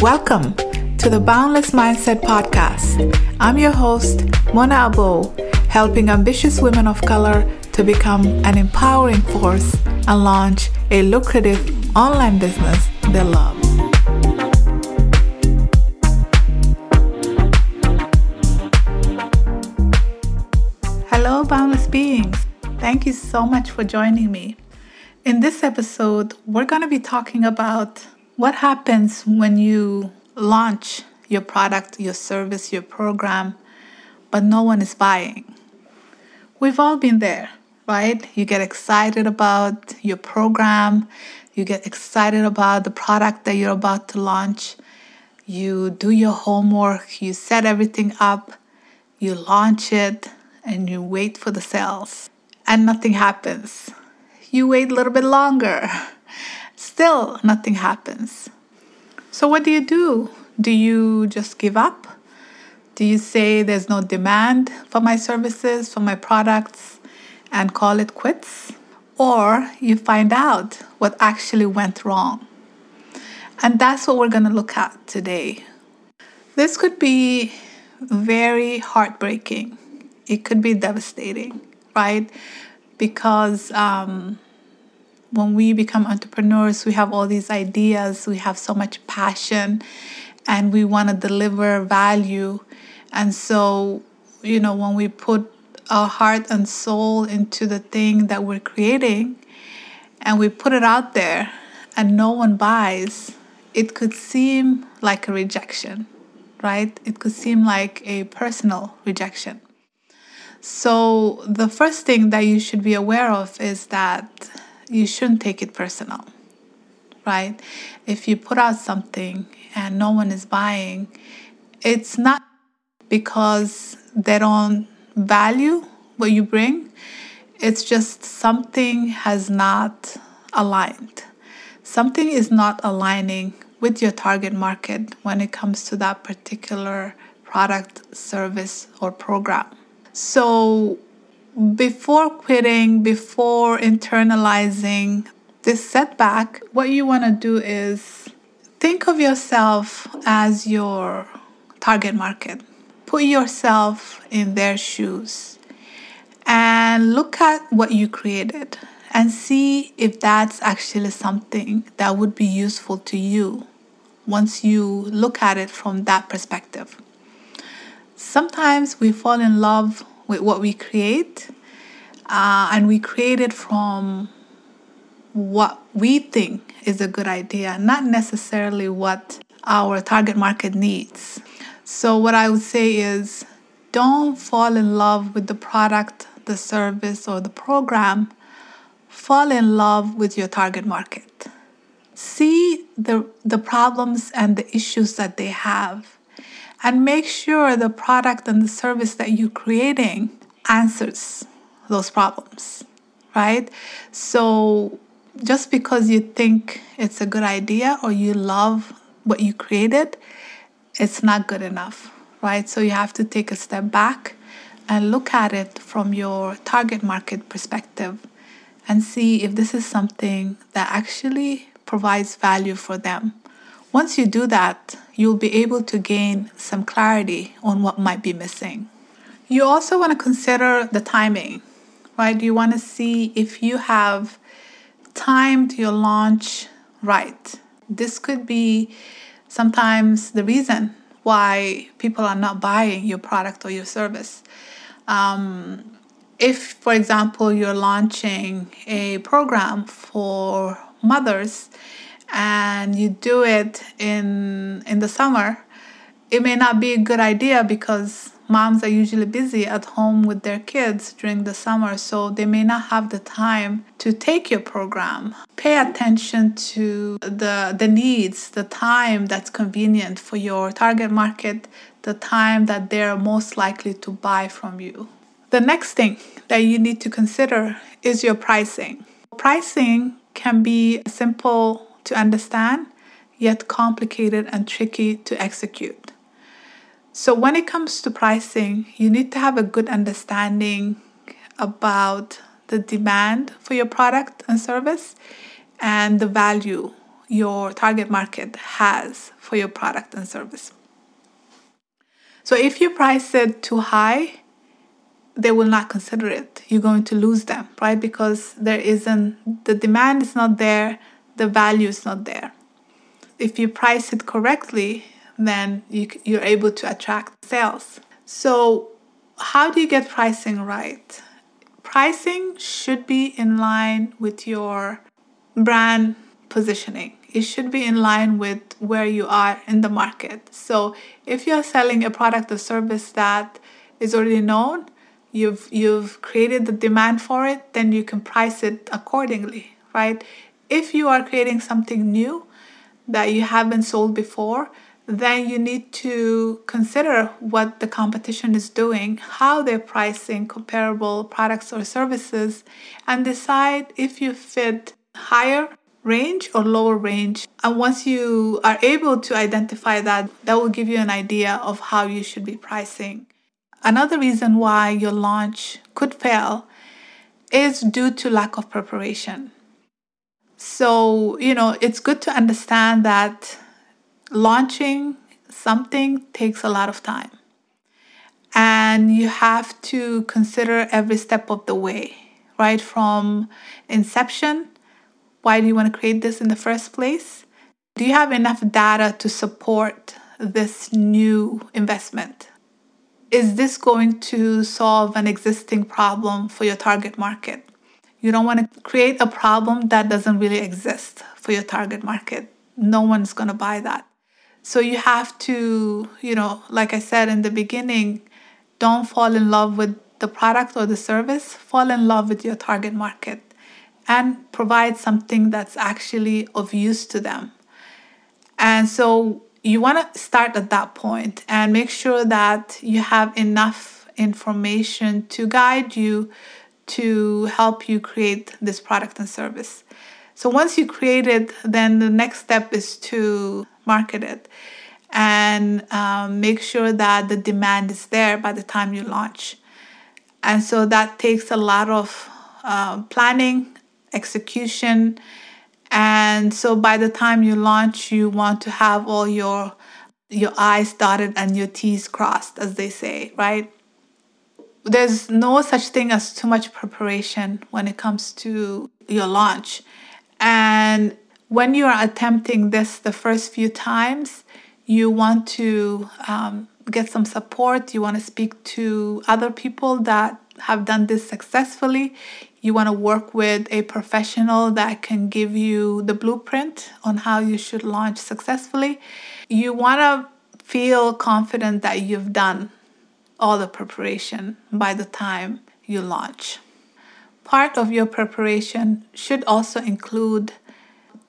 Welcome to the Boundless Mindset Podcast. I'm your host, Mona Abo, helping ambitious women of color to become an empowering force and launch a lucrative online business they love. Hello, Boundless Beings. Thank you so much for joining me. In this episode, we're going to be talking about what happens when you launch your product, your service, your program, but no one is buying? We've all been there, right? You get excited about your program, you get excited about the product that you're about to launch. You do your homework, you set everything up, you launch it, and you wait for the sales, and nothing happens. You wait a little bit longer Still, nothing happens. So, what do you do? Do you just give up? Do you say there's no demand for my services, for my products, and call it quits? Or you find out what actually went wrong. And that's what we're to look at today. This could be very heartbreaking, it could be devastating, right? Because um, when we become entrepreneurs, we have all these ideas, we have so much passion, and we want to deliver value. And so, you know, when we put our heart and soul into the thing that we're creating and we put it out there and no one buys, it could seem like a rejection, right? It could seem like a personal rejection. So, the first thing that you should be aware of is that you shouldn't take it personal, right? If you put out something and no one is buying, it's not because they don't value what you bring, it's just something has not aligned. Something is not aligning with your target market when it comes to that particular product, service, or program. So, before quitting, before internalizing this setback, what you want to do is think of yourself as your target market. Put yourself in their shoes and look at what you created and see if that's actually something that would be useful to you once you look at it from that perspective. Sometimes we fall in love with what we create, uh, and we create it from what we think is a good idea, not necessarily what our target market needs. So, what I would say is don't fall in love with the product, the service, or the program. Fall in love with your target market. See the, the problems and the issues that they have and make sure the product and the service that you're creating answers those problems, right? So just because you think it's a good idea or you love what you created, it's not good enough, right? So you have to take a step back and look at it from your target market perspective and see if this is something that actually provides value for them. Once you do that, you'll be able to gain some clarity on what might be missing. You also want to consider the timing, right? You want to see if you have timed your launch right. This could be sometimes the reason why people are not buying your product or your service. Um, if, for example, you're launching a program for mothers and you do it in in the summer, it may not be a good idea because moms are usually busy at home with their kids during the summer, so they may not have the time to take your program. Pay attention to the, the needs, the time that's convenient for your target market, the time that they're most likely to buy from you. The next thing that you need to consider is your pricing. Pricing can be a simple to understand, yet complicated and tricky to execute. So, when it comes to pricing, you need to have a good understanding about the demand for your product and service and the value your target market has for your product and service. So if you price it too high, they will not consider it. You're going to lose them, right? Because there isn't, the demand is not there, the value is not there. If you price it correctly, then you, you're able to attract sales. So, how do you get pricing right? Pricing should be in line with your brand positioning. It should be in line with where you are in the market. So, if you're selling a product or service that is already known, you've you've created the demand for it, then you can price it accordingly, right? If you are creating something new that you haven't sold before, then you need to consider what the competition is doing, how they're pricing comparable products or services, and decide if you fit higher range or lower range. And once you are able to identify that, that will give you an idea of how you should be pricing. Another reason why your launch could fail is due to lack of preparation. So, you know, it's good to understand that launching something takes a lot of time. And you have to consider every step of the way, right? From inception, why do you want to create this in the first place? Do you have enough data to support this new investment? Is this going to solve an existing problem for your target market? You don't want to create a problem that doesn't really exist for your target market. No one's going to buy that. So you have to, you know, like I said in the beginning, don't fall in love with the product or the service, fall in love with your target market and provide something that's actually of use to them. And so you want to start at that point and make sure that you have enough information to guide you to help you create this product and service. So once you create it, then the next step is to market it and um, make sure that the demand is there by the time you launch. And so that takes a lot of uh, planning, execution. And so by the time you launch, you want to have all your your I's dotted and your T's crossed, as they say, right? There's no such thing as too much preparation when it comes to your launch. And when you are attempting this the first few times, you want to um, get some support. You want to speak to other people that have done this successfully. You want to work with a professional that can give you the blueprint on how you should launch successfully. You want to feel confident that you've done all the preparation by the time you launch. Part of your preparation should also include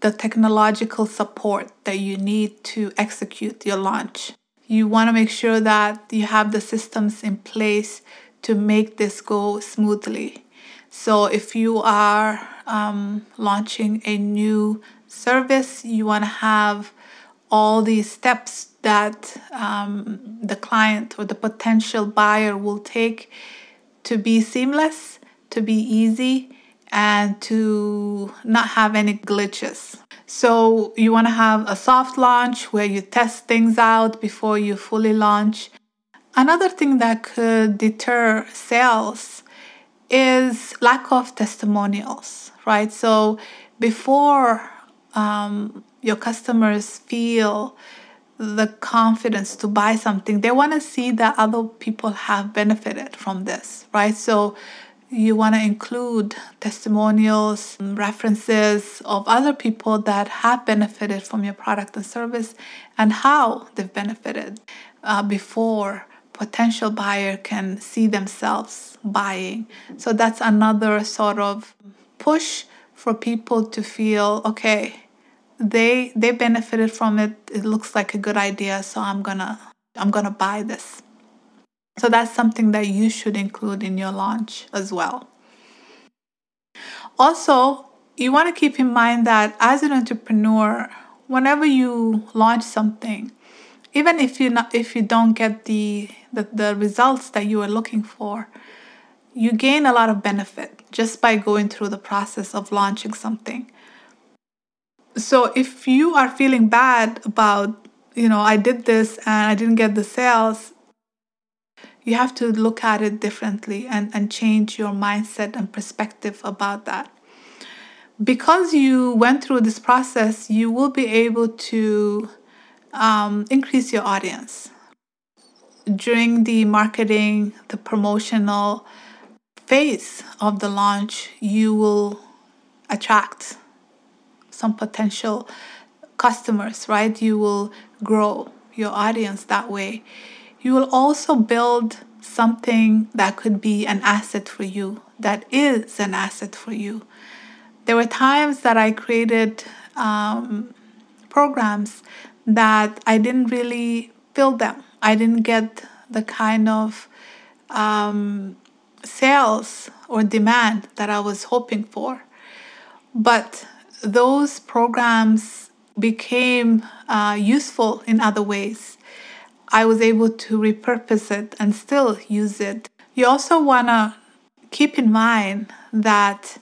the technological support that you need to execute your launch. You want to make sure that you have the systems in place to make this go smoothly. So, if you are um, launching a new service, you want to have all these steps that um, the client or the potential buyer will take to be seamless, to be easy, and to not have any glitches. So, you want to have a soft launch where you test things out before you fully launch. Another thing that could deter sales is lack of testimonials, right? So, before um, your customers feel the confidence to buy something, they want to see that other people have benefited from this, right? So, you want to include testimonials, references of other people that have benefited from your product and service and how they've benefited uh, before potential buyer can see themselves buying. So that's another sort of push for people to feel okay, they they benefited from it. It looks like a good idea, so I'm to I'm to buy this. So that's something that you should include in your launch as well. Also, you want to keep in mind that as an entrepreneur, whenever you launch something, even if you not if you don't get the, the the results that you are looking for, you gain a lot of benefit just by going through the process of launching something. So if you are feeling bad about, you know, I did this and I didn't get the sales, you have to look at it differently and, and change your mindset and perspective about that. Because you went through this process, you will be able to um, increase your audience. During the marketing, the promotional phase of the launch, you will attract some potential customers, right? You will grow your audience that way. You will also build something that could be an asset for you, that is an asset for you. There were times that I created um, programs that I didn't really fill them. I didn't get the kind of um, sales or demand that I was hoping for. But those programs became uh, useful in other ways. I was able to repurpose it and still use it. You also want to keep in mind that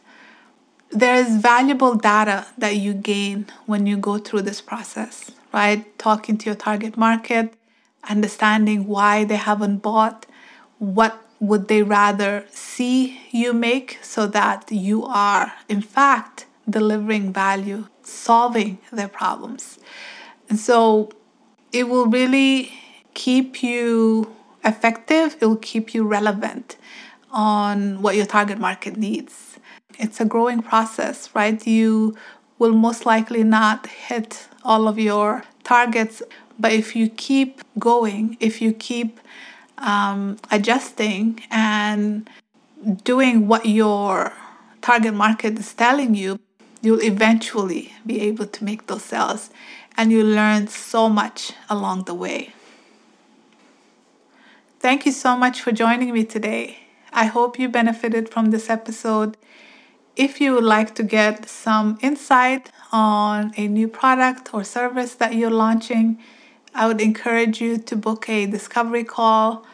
there is valuable data that you gain when you go through this process, right? Talking to your target market, understanding why they haven't bought, what would they rather see you make so that you are, in fact, delivering value, solving their problems. And so it will really keep you effective, it will keep you relevant on what your target market needs. It's a growing process, right? You will most likely not hit all of your targets, but if you keep going, if you keep um, adjusting and doing what your target market is telling you, you'll eventually be able to make those sales and you learn so much along the way. Thank you so much for joining me today. I hope you benefited from this episode. If you would like to get some insight on a new product or service that you're launching, I would encourage you to book a discovery call.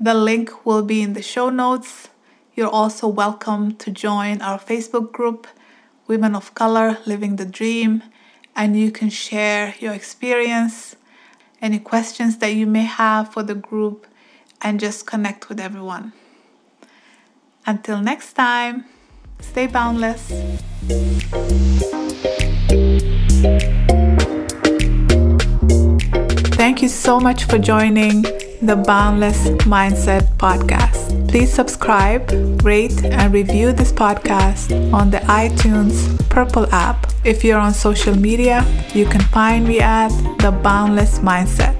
The link will be in the show notes. You're also welcome to join our Facebook group, Women of Color Living the Dream, and you can share your experience, any questions that you may have for the group and just connect with everyone. Until next time, stay boundless. Thank you so much for joining the Boundless Mindset Podcast. Please subscribe, rate, and review this podcast on the iTunes Purple app. If you're on social media, you can find me at The Boundless Mindset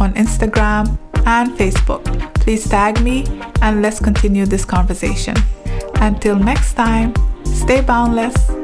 on Instagram and Facebook. Please tag me and let's continue this conversation. Until next time, stay boundless